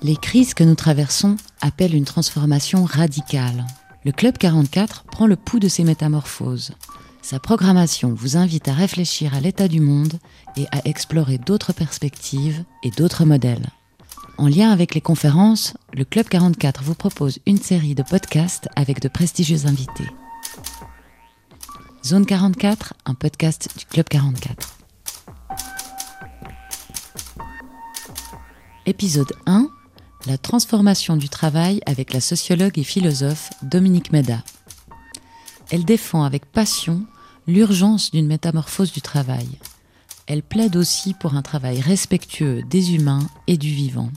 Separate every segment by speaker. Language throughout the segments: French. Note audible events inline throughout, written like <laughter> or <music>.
Speaker 1: Les crises que nous traversons appellent une transformation radicale. Le Club 44 prend le pouls de ces métamorphoses. Sa programmation vous invite à réfléchir à l'état du monde et à explorer d'autres perspectives et d'autres modèles. En lien avec les conférences, le Club 44 vous propose une série de podcasts avec de prestigieux invités. Zone 44, un podcast du Club 44. Épisode 1 La transformation du travail avec la sociologue et philosophe Dominique Méda. Elle défend avec passion l'urgence d'une métamorphose du travail. Elle plaide aussi pour un travail respectueux des humains et du vivant.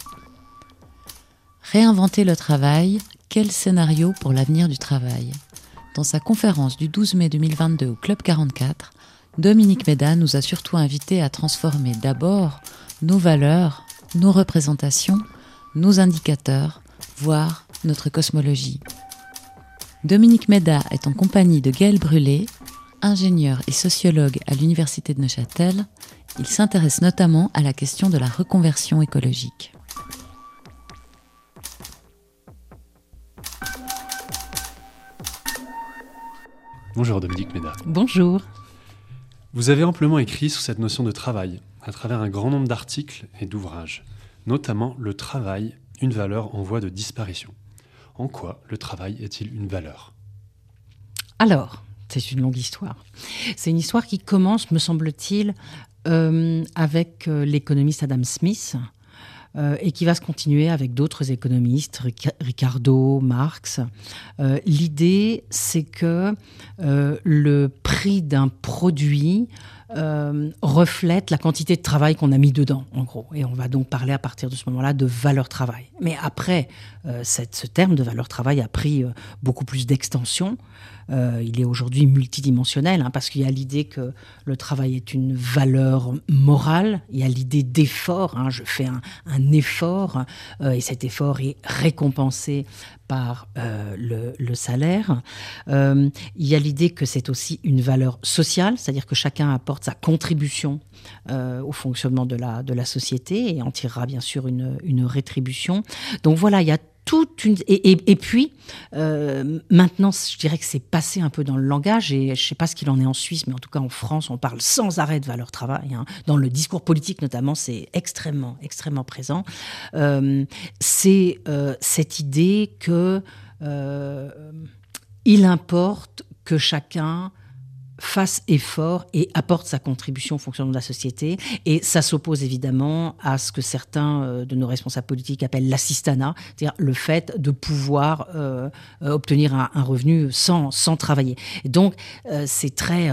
Speaker 1: Réinventer le travail, quel scénario pour l'avenir du travail? Dans sa conférence du 12 mai 2022 au Club 44, Dominique Méda nous a surtout invités à transformer d'abord nos valeurs, nos représentations, nos indicateurs, voire notre cosmologie. Dominique Méda est en compagnie de Gaël Brûlé, ingénieur et sociologue à l'Université de Neuchâtel. Il s'intéresse notamment à la question de la reconversion écologique.
Speaker 2: Bonjour Dominique Méda.
Speaker 1: Bonjour.
Speaker 2: Vous avez amplement écrit sur cette notion de travail à travers un grand nombre d'articles et d'ouvrages, notamment Le travail, une valeur en voie de disparition. En quoi le travail est-il une valeur?
Speaker 3: Alors, c'est une longue histoire. C'est une histoire qui commence, me semble-t-il, euh, avec euh, l'économiste Adam Smith, euh, et qui va se continuer avec d'autres économistes, Ricardo, Marx. L'idée, c'est que le prix d'un produit reflète la quantité de travail qu'on a mis dedans, en gros. Et on va donc parler à partir de ce moment-là de valeur travail. Mais après, cette, ce terme de valeur travail a pris beaucoup plus d'extension. Euh, il est aujourd'hui multidimensionnel, hein, parce qu'il y a l'idée que le travail est une valeur morale, il y a l'idée d'effort, hein, je fais un, effort, euh, et cet effort est récompensé par euh, le, salaire. il y a l'idée que c'est aussi une valeur sociale, c'est-à-dire que chacun apporte sa contribution au fonctionnement de la, de la société et en tirera bien sûr une, une rétribution. Donc voilà, il y a et, puis euh, maintenant je dirais que c'est passé un peu dans le langage et je sais pas ce qu'il en est en Suisse mais en tout cas en France on parle sans arrêt de valeur travail hein. dans le discours politique notamment c'est extrêmement extrêmement présent euh, c'est euh, cette idée que il importe que chacun fasse effort et apporte sa contribution au fonctionnement de la société. Et ça s'oppose évidemment à ce que certains euh, de nos responsables politiques appellent l'assistanat, c'est-à-dire le fait de pouvoir euh, euh, obtenir un, revenu sans, sans travailler. Et donc, c'est très...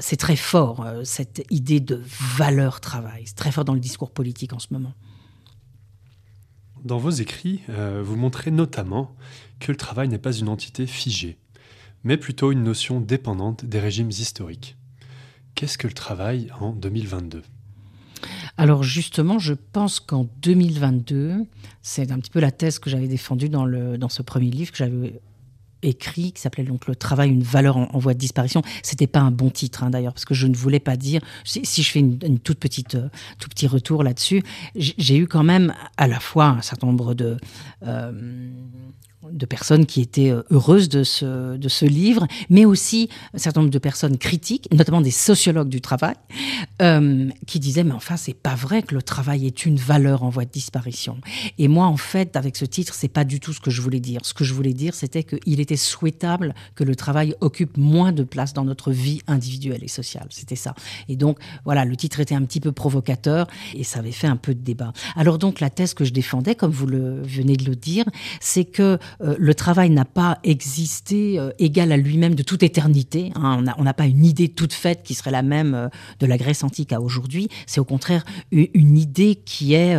Speaker 3: c'est très fort, cette idée de valeur travail. C'est très fort dans le discours politique en ce moment.
Speaker 2: Dans vos écrits, vous montrez notamment que le travail n'est pas une entité figée mais plutôt une notion dépendante des régimes historiques. Qu'est-ce que le travail en 2022
Speaker 3: alors justement, je pense qu'en 2022, c'est un petit peu la thèse que j'avais défendue dans, le, dans ce premier livre que j'avais écrit, qui s'appelait donc Le travail, une valeur en, voie de disparition. C'était pas un bon titre hein, d'ailleurs, parce que je ne voulais pas dire. Si, je fais une, toute petite, euh, tout petit retour là-dessus, j'ai eu quand même à la fois un certain nombre de euh, de personnes qui étaient euh, heureuses de ce, de ce livre, mais aussi un certain nombre de personnes critiques, notamment des sociologues du travail, euh, qui disaient mais enfin c'est pas vrai que le travail est une valeur en voie de disparition. Et moi en fait avec ce titre c'est pas du tout ce que je voulais dire. Ce que je voulais dire c'était qu'il était souhaitable que le travail occupe moins de place dans notre vie individuelle et sociale. C'était ça. Et donc voilà le titre était un petit peu provocateur et ça avait fait un peu de débat. Alors donc la thèse que je défendais, comme vous le venez de le dire, c'est que euh, le travail n'a pas existé euh, égal à lui-même de toute éternité. Hein. On n'a pas une idée toute faite qui serait la même euh, de la Grèce antique à aujourd'hui. C'est au contraire une idée qui est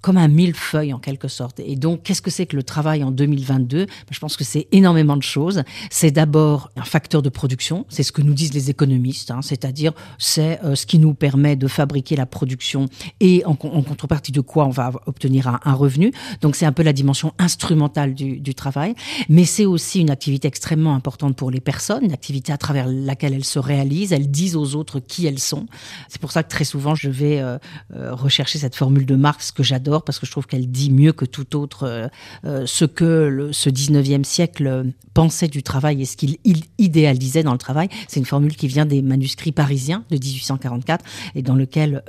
Speaker 3: comme un millefeuille en quelque sorte. Et donc, qu'est-ce que c'est que le travail en 2022 ben, Je pense que c'est énormément de choses. C'est d'abord un facteur de production, c'est ce que nous disent les économistes, hein. c'est-à-dire c'est ce qui nous permet de fabriquer la production et en, contrepartie de quoi on va obtenir un, revenu. Donc c'est un peu la dimension instrumentale du du travail, mais c'est aussi une activité extrêmement importante pour les personnes, une activité à travers laquelle elles se réalisent, elles disent aux autres qui elles sont. C'est pour ça que très souvent je vais euh, euh, rechercher cette formule de Marx que j'adore parce que je trouve qu'elle dit mieux que tout autre euh, ce que ce 19e siècle pensait du travail et ce qu'il idéalisait dans le travail. C'est une formule qui vient des manuscrits parisiens de 1844 et dans lequel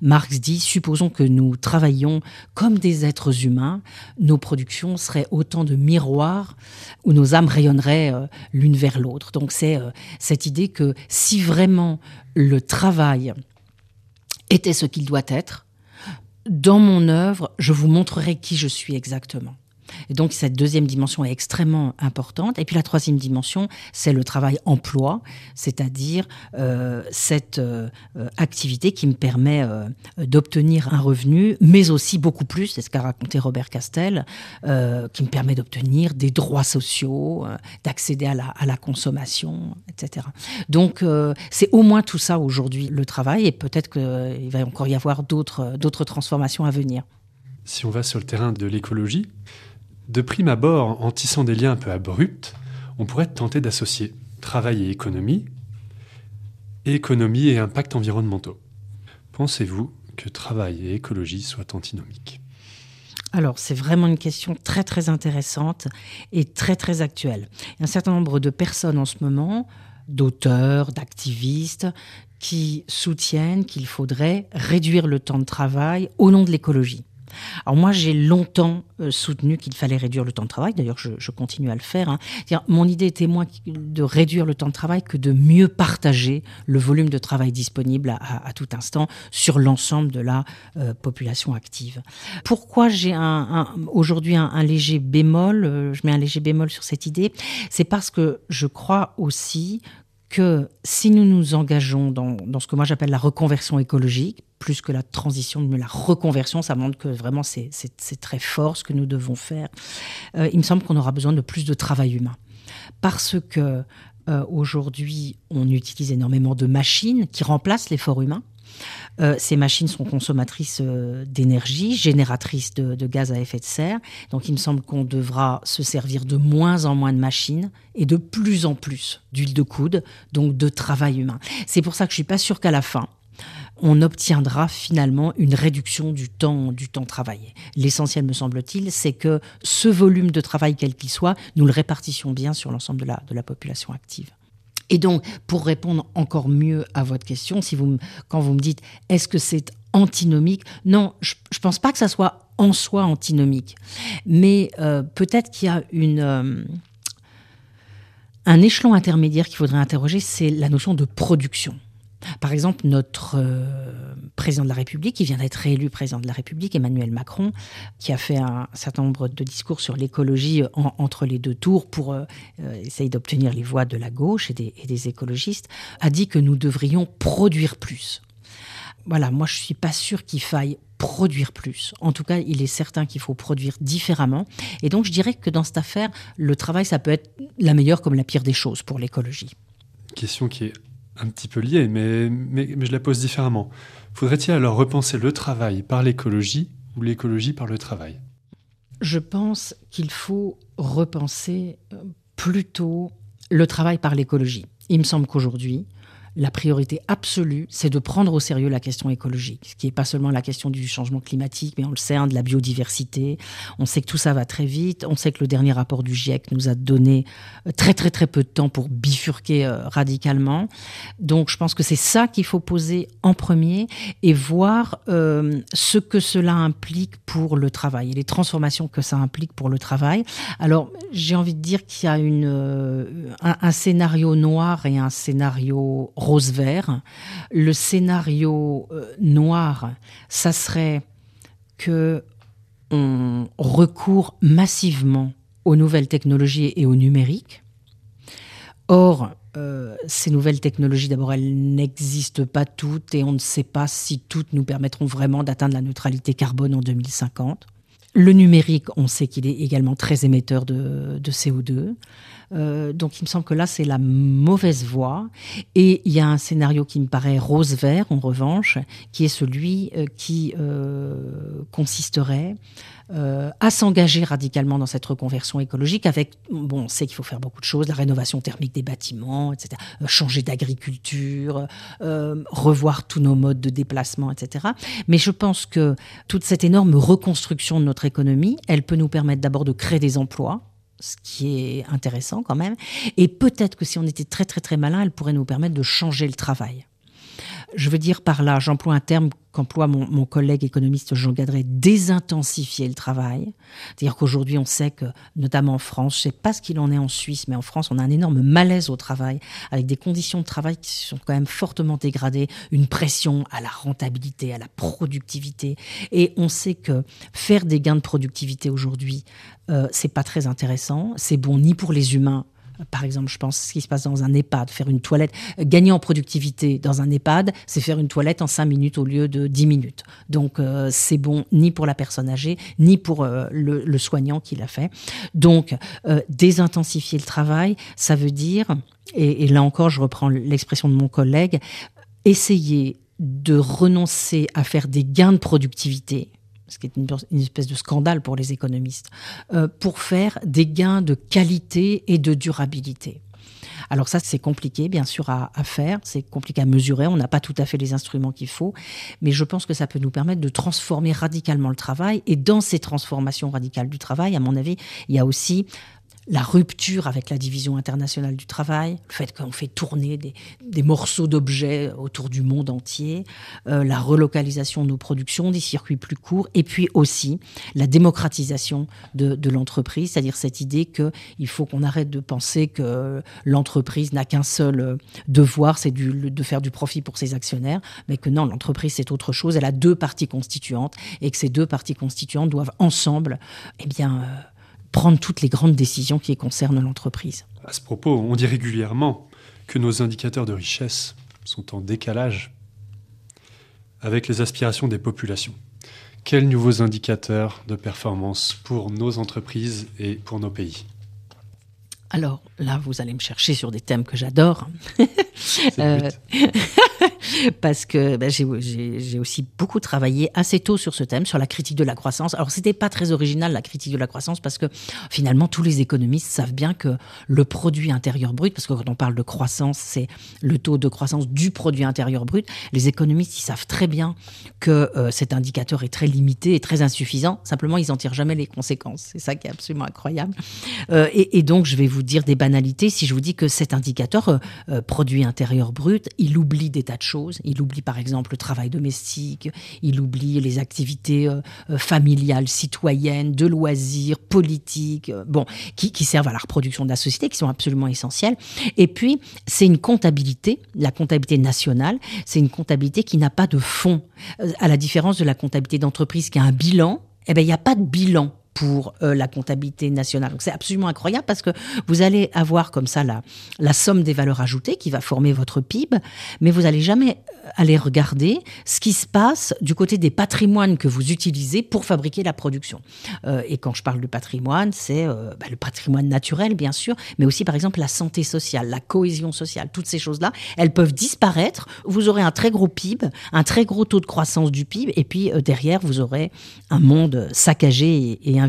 Speaker 3: Marx dit supposons que nous travaillions comme des êtres humains, nos productions seraient autant de miroirs où nos âmes rayonneraient euh, l'une vers l'autre. Donc c'est euh, cette idée que si vraiment le travail était ce qu'il doit être, dans mon œuvre, je vous montrerai qui je suis exactement. Et donc cette deuxième dimension est extrêmement importante. Et puis la troisième dimension, c'est le travail emploi, c'est-à-dire euh, cette euh, activité qui me permet euh, d'obtenir un revenu, mais aussi beaucoup plus, c'est ce qu'a raconté Robert Castel, qui me permet d'obtenir des droits sociaux, d'accéder à la, à la, consommation, etc. Donc c'est au moins tout ça aujourd'hui le travail, et peut-être qu'il va encore y avoir d'autres transformations à venir.
Speaker 2: Si on va sur le terrain de l'écologie, de prime abord, en tissant des liens un peu abrupts, on pourrait tenter d'associer travail et économie, économie et impact environnementaux. Pensez-vous que travail et écologie soient antinomiques?
Speaker 3: Alors, c'est vraiment une question très très intéressante et très très actuelle. Il y a un certain nombre de personnes en ce moment, d'auteurs, d'activistes, qui soutiennent qu'il faudrait réduire le temps de travail au nom de l'écologie. Alors moi, j'ai longtemps euh, soutenu qu'il fallait réduire le temps de travail. D'ailleurs, je, continue à le faire. Hein. Mon idée était moins de réduire le temps de travail que de mieux partager le volume de travail disponible à, tout instant sur l'ensemble de la euh, population active. Pourquoi j'ai aujourd'hui un, léger bémol, euh, je mets un léger bémol sur cette idée, c'est parce que je crois aussi que si nous nous engageons dans, ce que moi j'appelle la reconversion écologique, plus que la transition, mais la reconversion, ça montre que vraiment c'est très fort ce que nous devons faire. Euh, il me semble qu'on aura besoin de plus de travail humain. Parce que euh, aujourd'hui, on utilise énormément de machines qui remplacent l'effort humain. Euh, ces machines sont consommatrices d'énergie, génératrices de, de, gaz à effet de serre. Donc il me semble qu'on devra se servir de moins en moins de machines et de plus en plus d'huile de coude, donc de travail humain. C'est pour ça que je suis pas sûre qu'à la fin, on obtiendra finalement une réduction du temps, du temps travaillé. L'essentiel, me semble-t-il, c'est que ce volume de travail, quel qu'il soit, nous le répartissions bien sur l'ensemble de la, de la population active. Et donc, pour répondre encore mieux à votre question, si vous, quand vous me dites est-ce que c'est antinomique, non, je ne pense pas que ça soit en soi antinomique, mais euh, peut-être qu'il y a une, euh, un échelon intermédiaire qu'il faudrait interroger, c'est la notion de production. Par exemple, notre euh, président de la République, qui vient d'être réélu président de la République, Emmanuel Macron, qui a fait un certain nombre de discours sur l'écologie entre les deux tours pour euh, euh, essayer d'obtenir les voix de la gauche et des, écologistes, a dit que nous devrions produire plus. Voilà, moi je suis pas sûr qu'il faille produire plus. En tout cas, il est certain qu'il faut produire différemment. Et donc je dirais que dans cette affaire, le travail, ça peut être la meilleure comme la pire des choses pour l'écologie.
Speaker 2: Question qui est un petit peu lié, mais, mais, je la pose différemment. Faudrait-il alors repenser le travail par l'écologie ou l'écologie par le travail?
Speaker 3: Je pense qu'il faut repenser euh, plutôt le travail par l'écologie. Il me semble qu'aujourd'hui, la priorité absolue, c'est de prendre au sérieux la question écologique, ce qui n'est pas seulement la question du changement climatique, mais on le sait, hein, de la biodiversité. On sait que tout ça va très vite. On sait que le dernier rapport du GIEC nous a donné euh, très très très peu de temps pour bifurquer euh, radicalement. Donc je pense que c'est ça qu'il faut poser en premier et voir euh, ce que cela implique pour le travail et les transformations que ça implique pour le travail. Alors j'ai envie de dire qu'il y a un, un scénario noir et un scénario rose-vert. Le scénario euh, noir, ça serait que on recourt massivement aux nouvelles technologies et au numérique. Or, euh, ces nouvelles technologies, d'abord, elles n'existent pas toutes et on ne sait pas si toutes nous permettront vraiment d'atteindre la neutralité carbone en 2050. Le numérique, on sait qu'il est également très émetteur de, CO2. Euh, donc il me semble que là, c'est la mauvaise voie. Et il y a un scénario qui me paraît rose-vert, en revanche, qui est celui euh, qui euh, consisterait euh, à s'engager radicalement dans cette reconversion écologique avec, bon, on sait qu'il faut faire beaucoup de choses, la rénovation thermique des bâtiments, etc., euh, changer d'agriculture, euh, revoir tous nos modes de déplacement, etc. Mais je pense que toute cette énorme reconstruction de notre économie, elle peut nous permettre d'abord de créer des emplois, ce qui est intéressant quand même. Et peut-être que si on était très très très malin, elle pourrait nous permettre de changer le travail. Je veux dire par là, j'emploie un terme qu'emploie mon, collègue économiste Jean Gadret, désintensifier le travail. C'est-à-dire qu'aujourd'hui, on sait que, notamment en France, je ne sais pas ce qu'il en est en Suisse, mais en France, on a un énorme malaise au travail, avec des conditions de travail qui sont quand même fortement dégradées, une pression à la rentabilité, à la productivité. Et on sait que faire des gains de productivité aujourd'hui, euh, c'est pas très intéressant. C'est bon ni pour les humains par exemple, je pense ce qui se passe dans un EHPAD, faire une toilette, gagner en productivité dans un EHPAD, c'est faire une toilette en 5 minutes au lieu de 10 minutes. Donc euh, c'est bon ni pour la personne âgée, ni pour euh, le, soignant qui l'a fait. Donc euh, désintensifier le travail, ça veut dire, et là encore je reprends l'expression de mon collègue, essayer de renoncer à faire des gains de productivité ce qui est une, espèce de scandale pour les économistes, euh, pour faire des gains de qualité et de durabilité. Alors ça, c'est compliqué, bien sûr, à, à faire, c'est compliqué à mesurer, on n'a pas tout à fait les instruments qu'il faut, mais je pense que ça peut nous permettre de transformer radicalement le travail. Et dans ces transformations radicales du travail, à mon avis, il y a aussi la rupture avec la division internationale du travail, le fait qu'on fait tourner des, morceaux d'objets autour du monde entier, euh, la relocalisation de nos productions, des circuits plus courts, et puis aussi la démocratisation de, l'entreprise, c'est-à-dire cette idée qu'il faut qu'on arrête de penser que l'entreprise n'a qu'un seul euh, devoir, c'est de faire du profit pour ses actionnaires, mais que non, l'entreprise c'est autre chose, elle a deux parties constituantes, et que ces deux parties constituantes doivent ensemble, eh bien, euh, prendre toutes les grandes décisions qui concernent l'entreprise.
Speaker 2: À ce propos, on dit régulièrement que nos indicateurs de richesse sont en décalage avec les aspirations des populations. Quels nouveaux indicateurs de performance pour nos entreprises et pour nos pays?
Speaker 3: Alors là, vous allez me chercher sur des thèmes que j'adore.
Speaker 2: Euh, <laughs>
Speaker 3: parce que ben, j'ai aussi beaucoup travaillé assez tôt sur ce thème, sur la critique de la croissance. Alors c'était pas très original la critique de la croissance parce que finalement tous les économistes savent bien que le produit intérieur brut, parce que quand on parle de croissance, c'est le taux de croissance du produit intérieur brut. Les économistes, ils savent très bien que euh, cet indicateur est très limité et très insuffisant. Simplement, ils en tirent jamais les conséquences. C'est ça qui est absolument incroyable. Euh, et, donc, je vais vous dire des banalités si je vous dis que cet indicateur euh, produit intérieur brut, il oublie des tas de choses. Il oublie par exemple le travail domestique, il oublie les activités euh, familiales, citoyennes, de loisirs, politiques, bon, qui, servent à la reproduction de la société, qui sont absolument essentielles. Et puis, c'est une comptabilité, la comptabilité nationale, c'est une comptabilité qui n'a pas de fond. À la différence de la comptabilité d'entreprise qui a un bilan, eh ben, il n'y a pas de bilan pour euh, la comptabilité nationale. Donc c'est absolument incroyable parce que vous allez avoir comme ça la, somme des valeurs ajoutées qui va former votre PIB, mais vous n'allez jamais euh, aller regarder ce qui se passe du côté des patrimoines que vous utilisez pour fabriquer la production. Euh, et quand je parle de patrimoine, c'est bah, le patrimoine naturel, bien sûr, mais aussi par exemple la santé sociale, la cohésion sociale, toutes ces choses-là, elles peuvent disparaître. Vous aurez un très gros PIB, un très gros taux de croissance du PIB, et puis derrière, vous aurez un monde saccagé et, et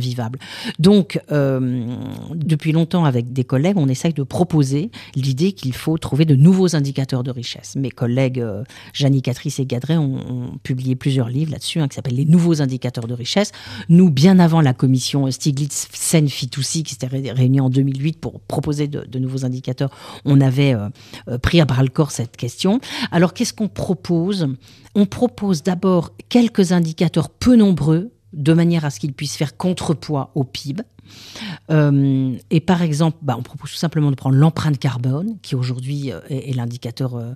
Speaker 3: Donc, euh, depuis longtemps, avec des collègues, on essaye de proposer l'idée qu'il faut trouver de nouveaux indicateurs de richesse. Mes collègues euh, Catrice et Gadret ont, publié plusieurs livres là-dessus, hein, qui s'appellent Les nouveaux indicateurs de richesse. Nous, bien avant la commission Stiglitz-Sen-Fitoussi, qui s'était réunie en 2008 pour proposer de, nouveaux indicateurs, on avait euh, pris à bras le corps cette question. Alors, qu'est-ce qu'on propose? On propose d'abord quelques indicateurs peu nombreux de manière à ce qu'il puisse faire contrepoids au PIB. Euh, et par exemple, bah, on propose tout simplement de prendre l'empreinte carbone, qui aujourd'hui euh, est, l'indicateur euh,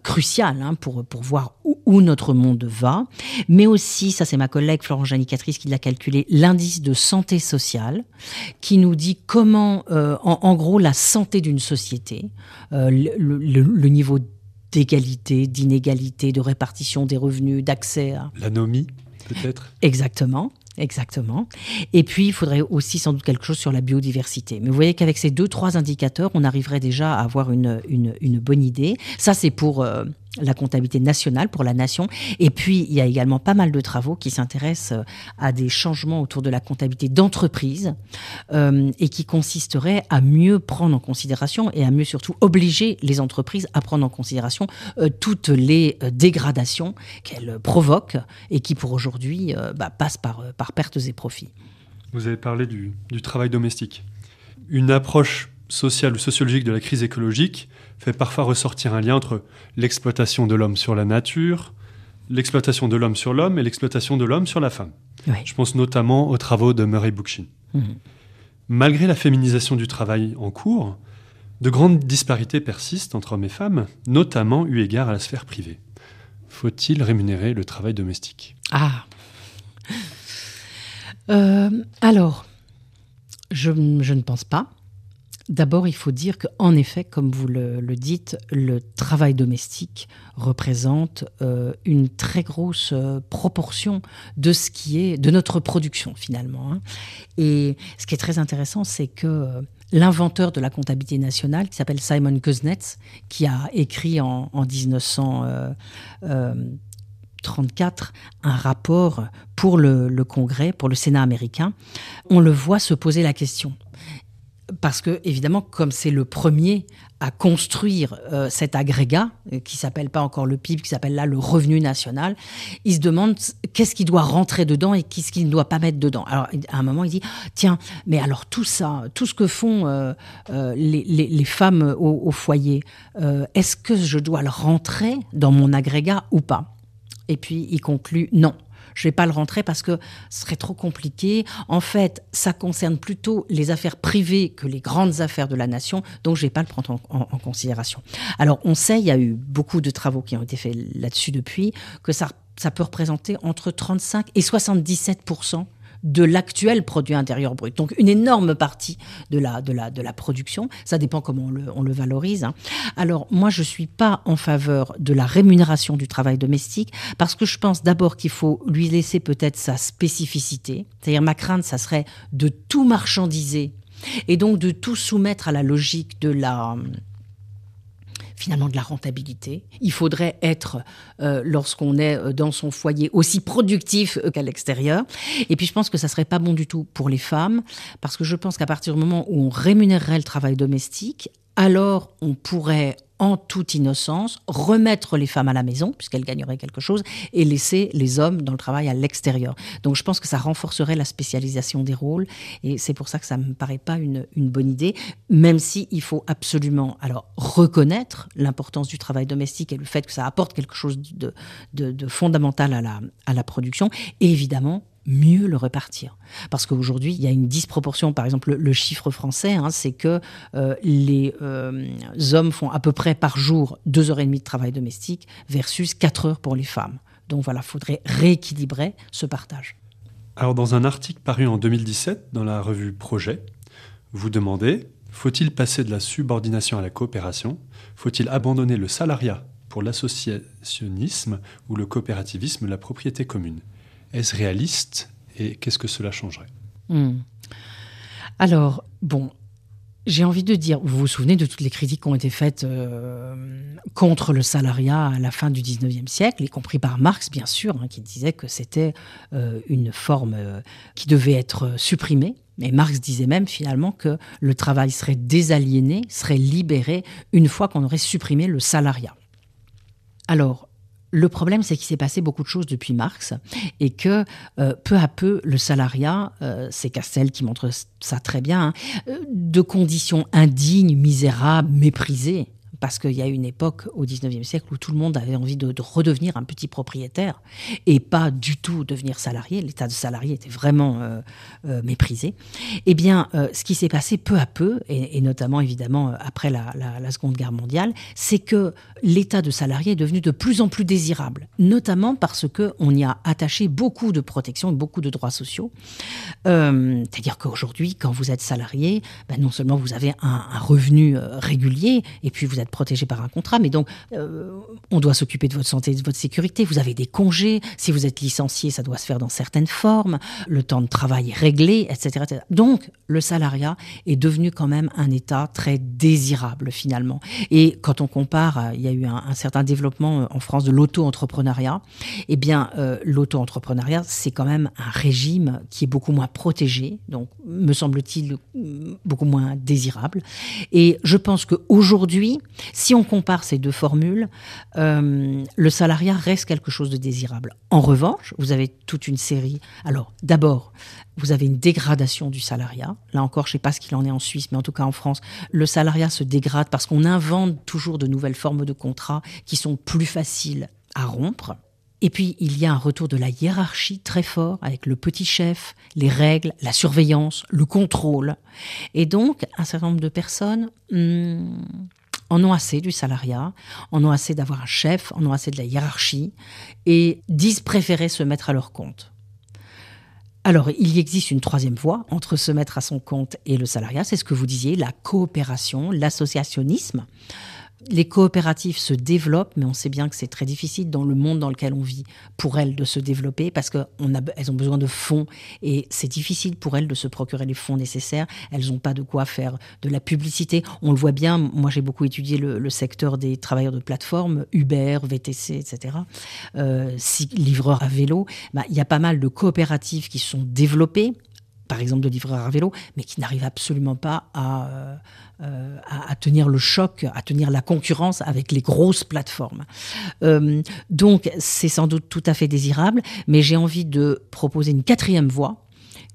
Speaker 3: crucial hein, pour, pour voir où, notre monde va. Mais aussi, ça c'est ma collègue Florence Janicatrice qui l'a calculé, l'indice de santé sociale, qui nous dit comment, en, gros, la santé d'une société, le, le niveau d'égalité, d'inégalité, de répartition des revenus, d'accès à...
Speaker 2: L'anomie peut-être
Speaker 3: Exactement. Exactement. Et puis, il faudrait aussi sans doute quelque chose sur la biodiversité. Mais vous voyez qu'avec ces deux, trois indicateurs, on arriverait déjà à avoir une, une, bonne idée. Ça, c'est pour euh, la comptabilité nationale pour la nation. Et puis, il y a également pas mal de travaux qui s'intéressent à des changements autour de la comptabilité d'entreprise et qui consisteraient à mieux prendre en considération et à mieux surtout obliger les entreprises à prendre en considération toutes les dégradations qu'elles provoquent et qui, pour aujourd'hui, bah, passent par, par pertes et profits.
Speaker 2: Vous avez parlé du, travail domestique. Une approche sociale ou sociologique de la crise écologique fait parfois ressortir un lien entre l'exploitation de l'homme sur la nature, l'exploitation de l'homme sur l'homme et l'exploitation de l'homme sur la femme. Je pense notamment aux travaux de Murray Bookchin. Mhm. Malgré la féminisation du travail en cours, de grandes disparités persistent entre hommes et femmes, notamment eu égard à la sphère privée. Faut-il rémunérer le travail domestique?
Speaker 3: Ah euh, alors, je, ne pense pas. D'abord, il faut dire qu'en effet, comme vous le, dites, le travail domestique représente euh, une très grosse euh, proportion de ce qui est de notre production finalement. Hein. Et ce qui est très intéressant, c'est que l'inventeur de la comptabilité nationale, qui s'appelle Simon Kuznets, qui a écrit en, en 1900 34 un rapport pour le, Congrès, pour le Sénat américain, on le voit se poser la question. Parce que, évidemment, comme c'est le premier à construire euh, cet agrégat, euh, qui s'appelle pas encore le PIB, qui s'appelle là le revenu national, il se demande qu'est-ce qui doit rentrer dedans et qu'est-ce qu'il ne doit pas mettre dedans. Alors, à un moment, il dit, tiens, mais alors tout ça, tout ce que font euh, les, femmes au foyer, est-ce que je dois le rentrer dans mon agrégat ou pas? Et puis il conclut non. Je ne vais pas le rentrer parce que ce serait trop compliqué. En fait, ça concerne plutôt les affaires privées que les grandes affaires de la nation, donc je vais pas le prendre en, en, considération. Alors, on sait, il y a eu beaucoup de travaux qui ont été faits là-dessus depuis, que ça, ça peut représenter entre 35 et 77 de l'actuel produit intérieur brut. Donc une énorme partie de la, de la, de la production. Ça dépend comment on le, on le valorise. Hein. Alors moi, je ne suis pas en faveur de la rémunération du travail domestique parce que je pense d'abord qu'il faut lui laisser peut-être sa spécificité. C'est-à-dire ma crainte, ça serait de tout marchandiser et donc de tout soumettre à la logique de la finalement de la rentabilité. Il faudrait être, euh, lorsqu'on est euh, dans son foyer, aussi productif euh, qu'à l'extérieur. Et puis je pense que ça serait pas bon du tout pour les femmes, parce que je pense qu'à partir du moment où on rémunérerait le travail domestique, alors on pourrait en toute innocence, remettre les femmes à la maison, puisqu'elles gagneraient quelque chose, et laisser les hommes dans le travail à l'extérieur. Donc je pense que ça renforcerait la spécialisation des rôles, et c'est pour ça que ça ne me paraît pas une, bonne idée, même si il faut absolument alors reconnaître l'importance du travail domestique et le fait que ça apporte quelque chose de, de fondamental à la, à la production, et évidemment mieux le répartir. Parce qu'aujourd'hui, il y a une disproportion. Par exemple, le, chiffre français, hein, c'est que euh, les euh, hommes font à peu près par jour deux heures et demie de travail domestique versus quatre heures pour les femmes. Donc voilà, il faudrait rééquilibrer ce partage.
Speaker 2: Alors dans un article paru en 2017 dans la revue Projet, vous demandez, faut-il passer de la subordination à la coopération? Faut-il abandonner le salariat pour l'associationnisme ou le coopérativisme, la propriété commune? Est-ce réaliste et qu'est-ce que cela changerait? Hmm.
Speaker 3: Alors, bon, j'ai envie de dire, vous vous souvenez de toutes les critiques qui ont été faites euh, contre le salariat à la fin du 19e siècle, y compris par Marx, bien sûr, hein, qui disait que c'était euh, une forme euh, qui devait être supprimée. Mais Marx disait même finalement que le travail serait désaliéné, serait libéré une fois qu'on aurait supprimé le salariat. Alors, le problème, c'est qu'il s'est passé beaucoup de choses depuis Marx et que euh, peu à peu, le salariat, euh, c'est Castel qui montre ça très bien, hein, euh, de conditions indignes, misérables, méprisées, parce qu'il y a une époque au 19e siècle où tout le monde avait envie de, redevenir un petit propriétaire et pas du tout devenir salarié. L'état de salarié était vraiment euh, euh, méprisé. Eh bien, euh, ce qui s'est passé peu à peu, et, notamment évidemment après la, Seconde Guerre mondiale, c'est que l'état de salarié est devenu de plus en plus désirable, notamment parce qu'on y a attaché beaucoup de protections et beaucoup de droits sociaux. C'est-à-dire qu'aujourd'hui, quand vous êtes salarié, ben non seulement vous avez un, revenu régulier, et puis vous êtes protégé par un contrat, mais donc euh, on doit s'occuper de votre santé et de votre sécurité. Vous avez des congés. Si vous êtes licencié, ça doit se faire dans certaines formes. Le temps de travail est réglé, etc. etc. Donc le salariat est devenu quand même un état très désirable finalement. Et quand on compare, euh, il y a eu un, un certain développement euh, en France de l'auto-entrepreneuriat. Eh bien, euh, l'auto-entrepreneuriat, c'est quand même un régime qui est beaucoup moins protégé, donc me semble-t-il beaucoup moins désirable. Et je pense qu'aujourd'hui, si on compare ces deux formules, euh, le salariat reste quelque chose de désirable. En revanche, vous avez toute une série. Alors, d'abord, vous avez une dégradation du salariat. Là encore, je ne sais pas ce qu'il en est en Suisse, mais en tout cas en France, le salariat se dégrade parce qu'on invente toujours de nouvelles formes de contrats qui sont plus faciles à rompre. Et puis, il y a un retour de la hiérarchie très fort avec le petit chef, les règles, la surveillance, le contrôle. Et donc, un certain nombre de personnes hmm, en ont assez du salariat, en ont assez d'avoir un chef, en ont assez de la hiérarchie et disent préférer se mettre à leur compte. Alors, il y existe une troisième voie entre se mettre à son compte et le salariat, c'est ce que vous disiez, la coopération, l'associationnisme les coopératives se développent, mais on sait bien que c'est très difficile dans le monde dans lequel on vit pour elles de se développer parce qu'elles ont besoin de fonds et c'est difficile pour elles de se procurer les fonds nécessaires. Elles n'ont pas de quoi faire de la publicité. On le voit bien. Moi, j'ai beaucoup étudié le, secteur des travailleurs de plateforme, Uber, VTC, etc. Euh, livreurs à vélo. Bah, il y a pas mal de coopératives qui sont développées par exemple de livreurs à vélo, mais qui n'arrivent absolument pas à, euh, à, tenir le choc, à tenir la concurrence avec les grosses plateformes. Euh, donc c'est sans doute tout à fait désirable, mais j'ai envie de proposer une quatrième voie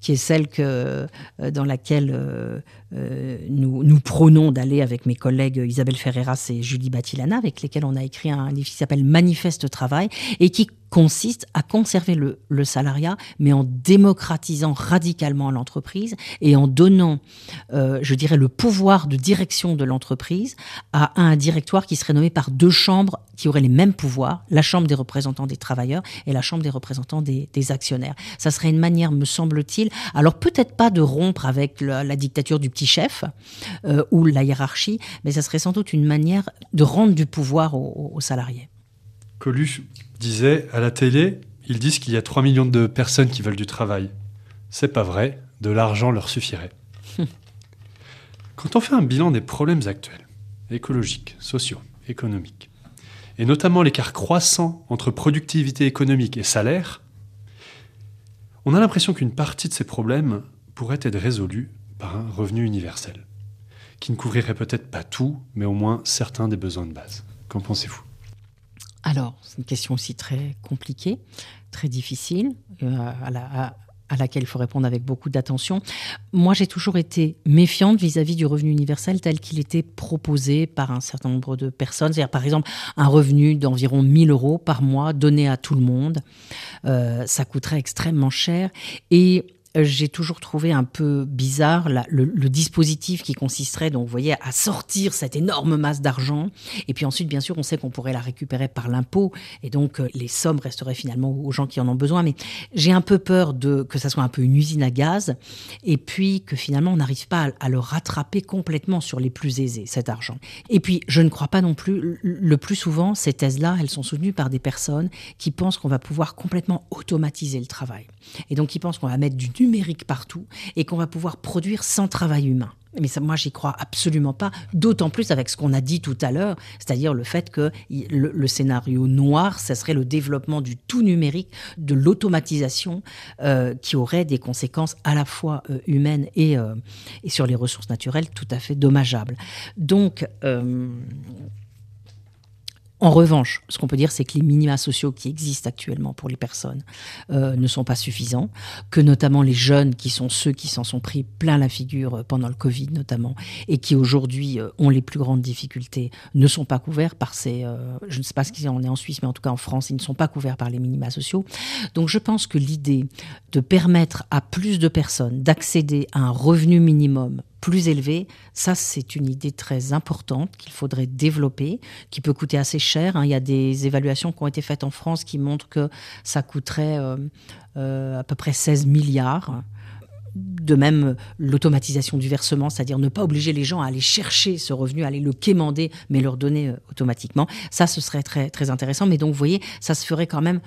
Speaker 3: qui est celle que, euh, dans laquelle euh, euh, nous, nous prônons d'aller avec mes collègues Isabelle Ferreras et Julie Batilana, avec lesquels on a écrit un livre qui s'appelle Manifeste Travail et qui consiste à conserver le, salariat, mais en démocratisant radicalement l'entreprise et en donnant, euh, je dirais, le pouvoir de direction de l'entreprise à un directoire qui serait nommé par deux chambres qui auraient les mêmes pouvoirs, la chambre des représentants des travailleurs et la chambre des représentants des, actionnaires. Ça serait une manière, me semble-t-il, alors peut-être pas de rompre avec la, dictature du petit chef euh, ou la hiérarchie, mais ça serait sans doute une manière de rendre du pouvoir aux salariés.
Speaker 2: Coluche disait à la télé, ils disent qu'il y a 3 millions de personnes qui veulent du travail. C'est pas vrai, de l'argent leur suffirait. <laughs> Quand on fait un bilan des problèmes actuels, écologiques, sociaux, économiques, et notamment l'écart croissant entre productivité économique et salaire, on a l'impression qu'une partie de ces problèmes pourrait être résolue par un revenu universel, qui ne couvrirait peut-être pas tout, mais au moins certains des besoins de base. Qu'en pensez-vous?
Speaker 3: Alors, c'est une question aussi très compliquée, très difficile, euh, à, la, à, à, laquelle il faut répondre avec beaucoup d'attention. Moi, j'ai toujours été méfiante vis-à-vis -vis du revenu universel tel qu'il était proposé par un certain nombre de personnes. C'est-à-dire, par exemple, un revenu d'environ 1000 euros par mois donné à tout le monde. Euh, ça coûterait extrêmement cher. Et j'ai toujours trouvé un peu bizarre le, dispositif qui consisterait, donc vous voyez, à sortir cette énorme masse d'argent. Et puis ensuite, bien sûr, on sait qu'on pourrait la récupérer par l'impôt. Et donc, euh, les sommes resteraient finalement aux gens qui en ont besoin. Mais j'ai un peu peur que ça soit un peu une usine à gaz. Et puis que finalement, on n'arrive pas à, à, le rattraper complètement sur les plus aisés, cet argent. Et puis, je ne crois pas non plus, le plus souvent, ces thèses-là, elles sont soutenues par des personnes qui pensent qu'on va pouvoir complètement automatiser le travail. Et donc, qui pensent qu'on va mettre du numérique partout et qu'on va pouvoir produire sans travail humain. Mais ça, moi, j'y crois absolument pas, d'autant plus avec ce qu'on a dit tout à l'heure, c'est-à-dire le fait que le, scénario noir, ce serait le développement du tout numérique, de l'automatisation, euh, qui aurait des conséquences à la fois euh, humaines et, euh, et, sur les ressources naturelles tout à fait dommageables. Donc, en revanche, ce qu'on peut dire, c'est que les minima sociaux qui existent actuellement pour les personnes euh, ne sont pas suffisants, que notamment les jeunes, qui sont ceux qui s'en sont pris plein la figure pendant le Covid notamment, et qui aujourd'hui euh, ont les plus grandes difficultés, ne sont pas couverts par ces... Euh, je ne sais pas ce qu'il en est en Suisse, mais en tout cas en France, ils ne sont pas couverts par les minima sociaux. Donc je pense que l'idée de permettre à plus de personnes d'accéder à un revenu minimum plus élevé, ça c'est une idée très importante qu'il faudrait développer, qui peut coûter assez cher. Hein. Il y a des évaluations qui ont été faites en France qui montrent que ça coûterait euh, euh, à peu près 16 milliards De même, l'automatisation du versement, c'est-à-dire ne pas obliger les gens à aller chercher ce revenu, à aller le quémander, mais leur donner euh, automatiquement. Ça, ce serait très, très intéressant. Mais donc, vous voyez, ça se ferait quand même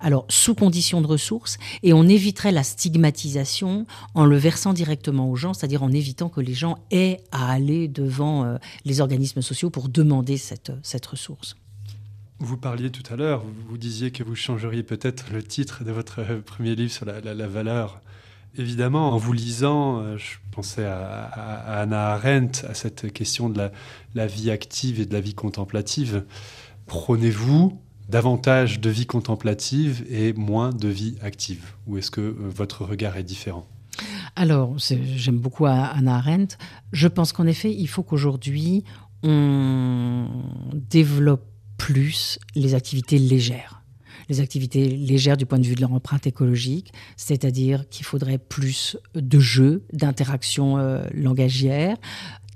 Speaker 3: alors, sous condition de ressources, et on éviterait la stigmatisation en le versant directement aux gens, c'est-à-dire en évitant que les gens aient à aller devant euh, les organismes sociaux pour demander cette, cette ressource.
Speaker 2: Vous parliez tout à l'heure, vous disiez que vous changeriez peut-être le titre de votre euh, premier livre sur la, valeur. Évidemment, en vous lisant, euh, je pensais à, Anna Arendt, à cette question de la, vie active et de la vie contemplative. Prônez-vous davantage de vie contemplative et moins de vie active Ou est-ce que euh, votre regard est différent?
Speaker 3: Alors, j'aime beaucoup Anna Arendt. Je pense qu'en effet, il faut qu'aujourd'hui, on développe plus les activités légères. Les activités légères du point de vue de leur empreinte écologique, c'est-à-dire qu'il faudrait plus de jeux, d'interactions euh, langagières,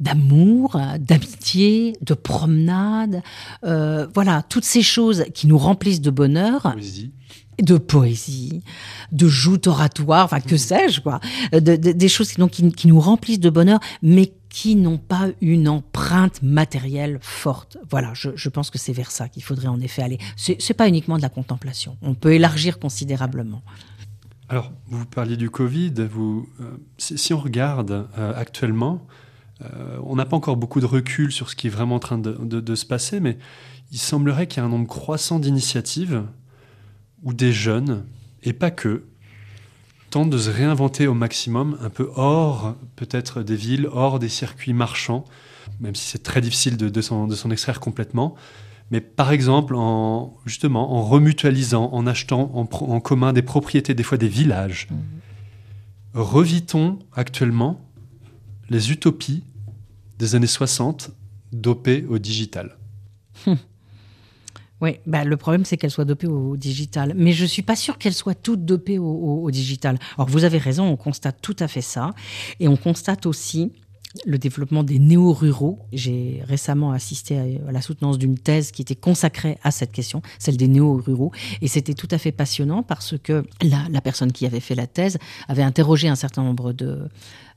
Speaker 3: d'amour, d'amitié, de promenade, euh, voilà, toutes ces choses qui nous remplissent de bonheur. De poésie, de joutes oratoires, enfin que sais-je, quoi. des choses qui, qui, nous remplissent de bonheur, mais qui n'ont pas une empreinte matérielle forte. Voilà, je, pense que c'est vers ça qu'il faudrait en effet aller. Ce n'est pas uniquement de la contemplation. On peut élargir considérablement.
Speaker 2: Alors, vous parliez du Covid. Vous, euh, si, on regarde euh, actuellement, euh, on n'a pas encore beaucoup de recul sur ce qui est vraiment en train de se passer, mais il semblerait qu'il y ait un nombre croissant d'initiatives où des jeunes, et pas que, tente de se réinventer au maximum, un peu hors peut-être des villes, hors des circuits marchands, même si c'est très difficile de, de s'en extraire complètement. Mais par exemple, en, justement, en remutualisant, en achetant en, commun des propriétés, des fois des villages, mmh. revitons actuellement les utopies des années 60 dopées au digital. Hum.
Speaker 3: Oui, bah, le problème, c'est qu'elles soient dopées au, digital. Mais je ne suis pas sûre qu'elles soient toutes dopées au, digital. Alors, vous avez raison, on constate tout à fait ça. Et on constate aussi le développement des néo-ruraux. J'ai récemment assisté à, la soutenance d'une thèse qui était consacrée à cette question, celle des néo-ruraux. Et c'était tout à fait passionnant parce que la, la, personne qui avait fait la thèse avait interrogé un certain nombre de,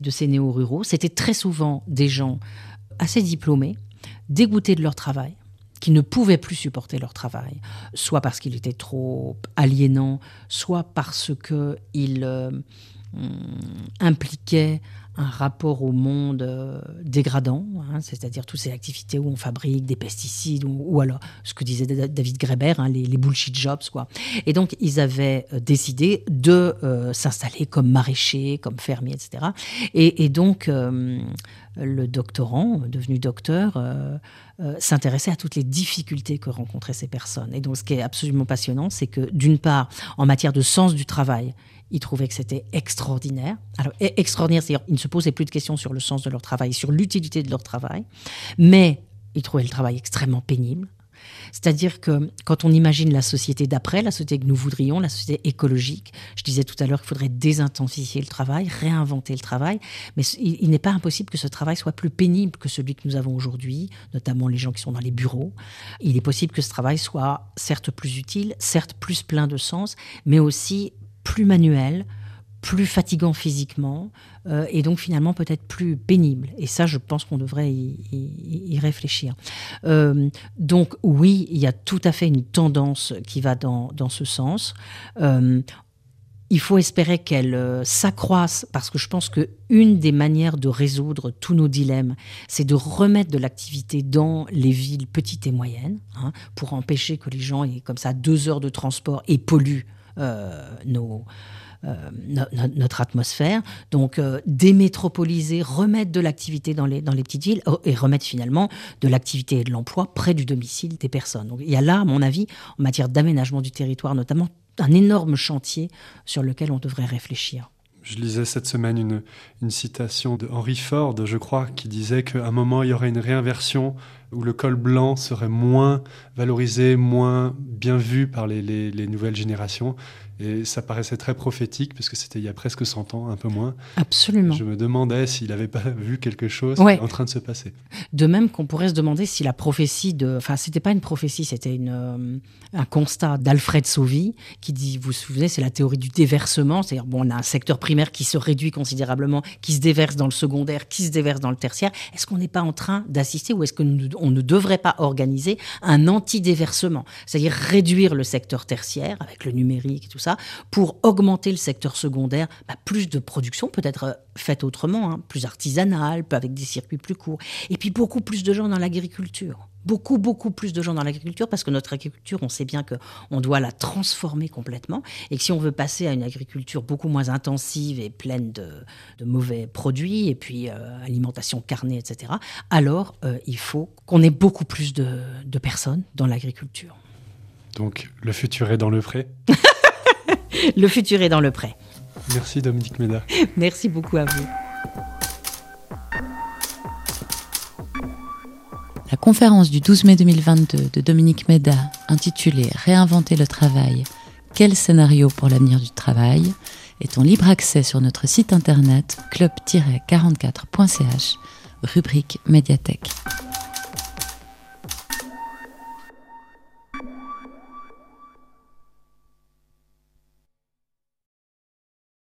Speaker 3: de ces néo-ruraux. C'était très souvent des gens assez diplômés, dégoûtés de leur travail, qui ne pouvaient plus supporter leur travail, soit parce qu'il était trop aliénant, soit parce qu'il euh, impliquait un rapport au monde euh, dégradant, hein, c'est-à-dire toutes ces activités où on fabrique des pesticides, ou, alors ce que disait David Greber, hein, les, bullshit jobs. Quoi. Et donc, ils avaient euh, décidé de s'installer comme maraîchers, comme fermiers, etc. Et, donc, le doctorant, devenu docteur, euh, euh, s'intéressait à toutes les difficultés que rencontraient ces personnes. Et donc, ce qui est absolument passionnant, c'est que d'une part, en matière de sens du travail, il trouvait que c'était extraordinaire. Alors, e-, extraordinaire, c'est-à-dire ne se posaient plus de questions sur le sens de leur travail, sur l'utilité de leur travail, mais il trouvait le travail extrêmement pénible, c'est-à-dire que quand on imagine la société d'après, la société que nous voudrions, la société écologique, je disais tout à l'heure qu'il faudrait désintensifier le travail, réinventer le travail, mais il, n'est pas impossible que ce travail soit plus pénible que celui que nous avons aujourd'hui, notamment les gens qui sont dans les bureaux. Il est possible que ce travail soit certes plus utile, certes plus plein de sens, mais aussi plus manuel, plus fatigant physiquement euh, et donc finalement peut-être plus pénible. Et ça, je pense qu'on devrait y, réfléchir. Euh, donc oui, il y a tout à fait une tendance qui va dans, ce sens. Euh, il faut espérer qu'elle s'accroisse parce que je pense que une des manières de résoudre tous nos dilemmes, c'est de remettre de l'activité dans les villes petites et moyennes hein, pour empêcher que les gens aient comme ça deux heures de transport et polluent nos euh, notre atmosphère. Donc euh, démétropoliser, remettre de l'activité dans les, dans les petites villes et remettre finalement de l'activité et de l'emploi près du domicile des personnes. Donc il y a là, à mon avis, en matière d'aménagement du territoire notamment, un énorme chantier sur lequel on devrait réfléchir.
Speaker 2: Je lisais cette semaine une, une citation de Henry Ford, je crois, qui disait qu'à un moment, il y aurait une réinversion où le col blanc serait moins valorisé, moins bien vu par les, les nouvelles générations. Et ça paraissait très prophétique, parce que c'était il y a presque 100 ans, un peu moins.
Speaker 3: Absolument.
Speaker 2: Je me demandais s'il n'avait pas vu quelque chose en train de se passer.
Speaker 3: De même qu'on pourrait se demander si la prophétie de... Enfin, c'était pas une prophétie, c'était une, euh, un constat d'Alfred Sauvy, qui dit, vous vous souvenez, c'est la théorie du déversement, c'est-à-dire, bon, on a un secteur primaire qui se réduit considérablement, qui se déverse dans le secondaire, qui se déverse dans le tertiaire. Est-ce qu'on n'est pas en train d'assister, ou est-ce qu'on ne devrait pas organiser un anti-déversement C'est-à-dire réduire le secteur tertiaire, avec le numérique et tout ça, pour augmenter le secteur secondaire, bah, plus de production peut être euh, faite autrement, hein, plus artisanale, avec des circuits plus courts, et puis beaucoup plus de gens dans l'agriculture beaucoup, beaucoup plus de gens dans l'agriculture parce que notre agriculture, on sait bien qu'on doit la transformer complètement et que si on veut passer à une agriculture beaucoup moins intensive et pleine de, mauvais produits et puis euh, alimentation carnée, etc., alors euh, il faut qu'on ait beaucoup plus de, de personnes dans l'agriculture.
Speaker 2: Donc le futur est dans le pré <laughs>
Speaker 3: le futur est dans le prêt.
Speaker 2: Merci Dominique Méda. <laughs>
Speaker 3: Merci beaucoup à vous.
Speaker 1: La conférence du 12 mai 2022 de Dominique Méda, intitulée Réinventer le travail, quel scénario pour l'avenir du travail, est en libre accès sur notre site internet club-44.ch, rubrique médiathèque.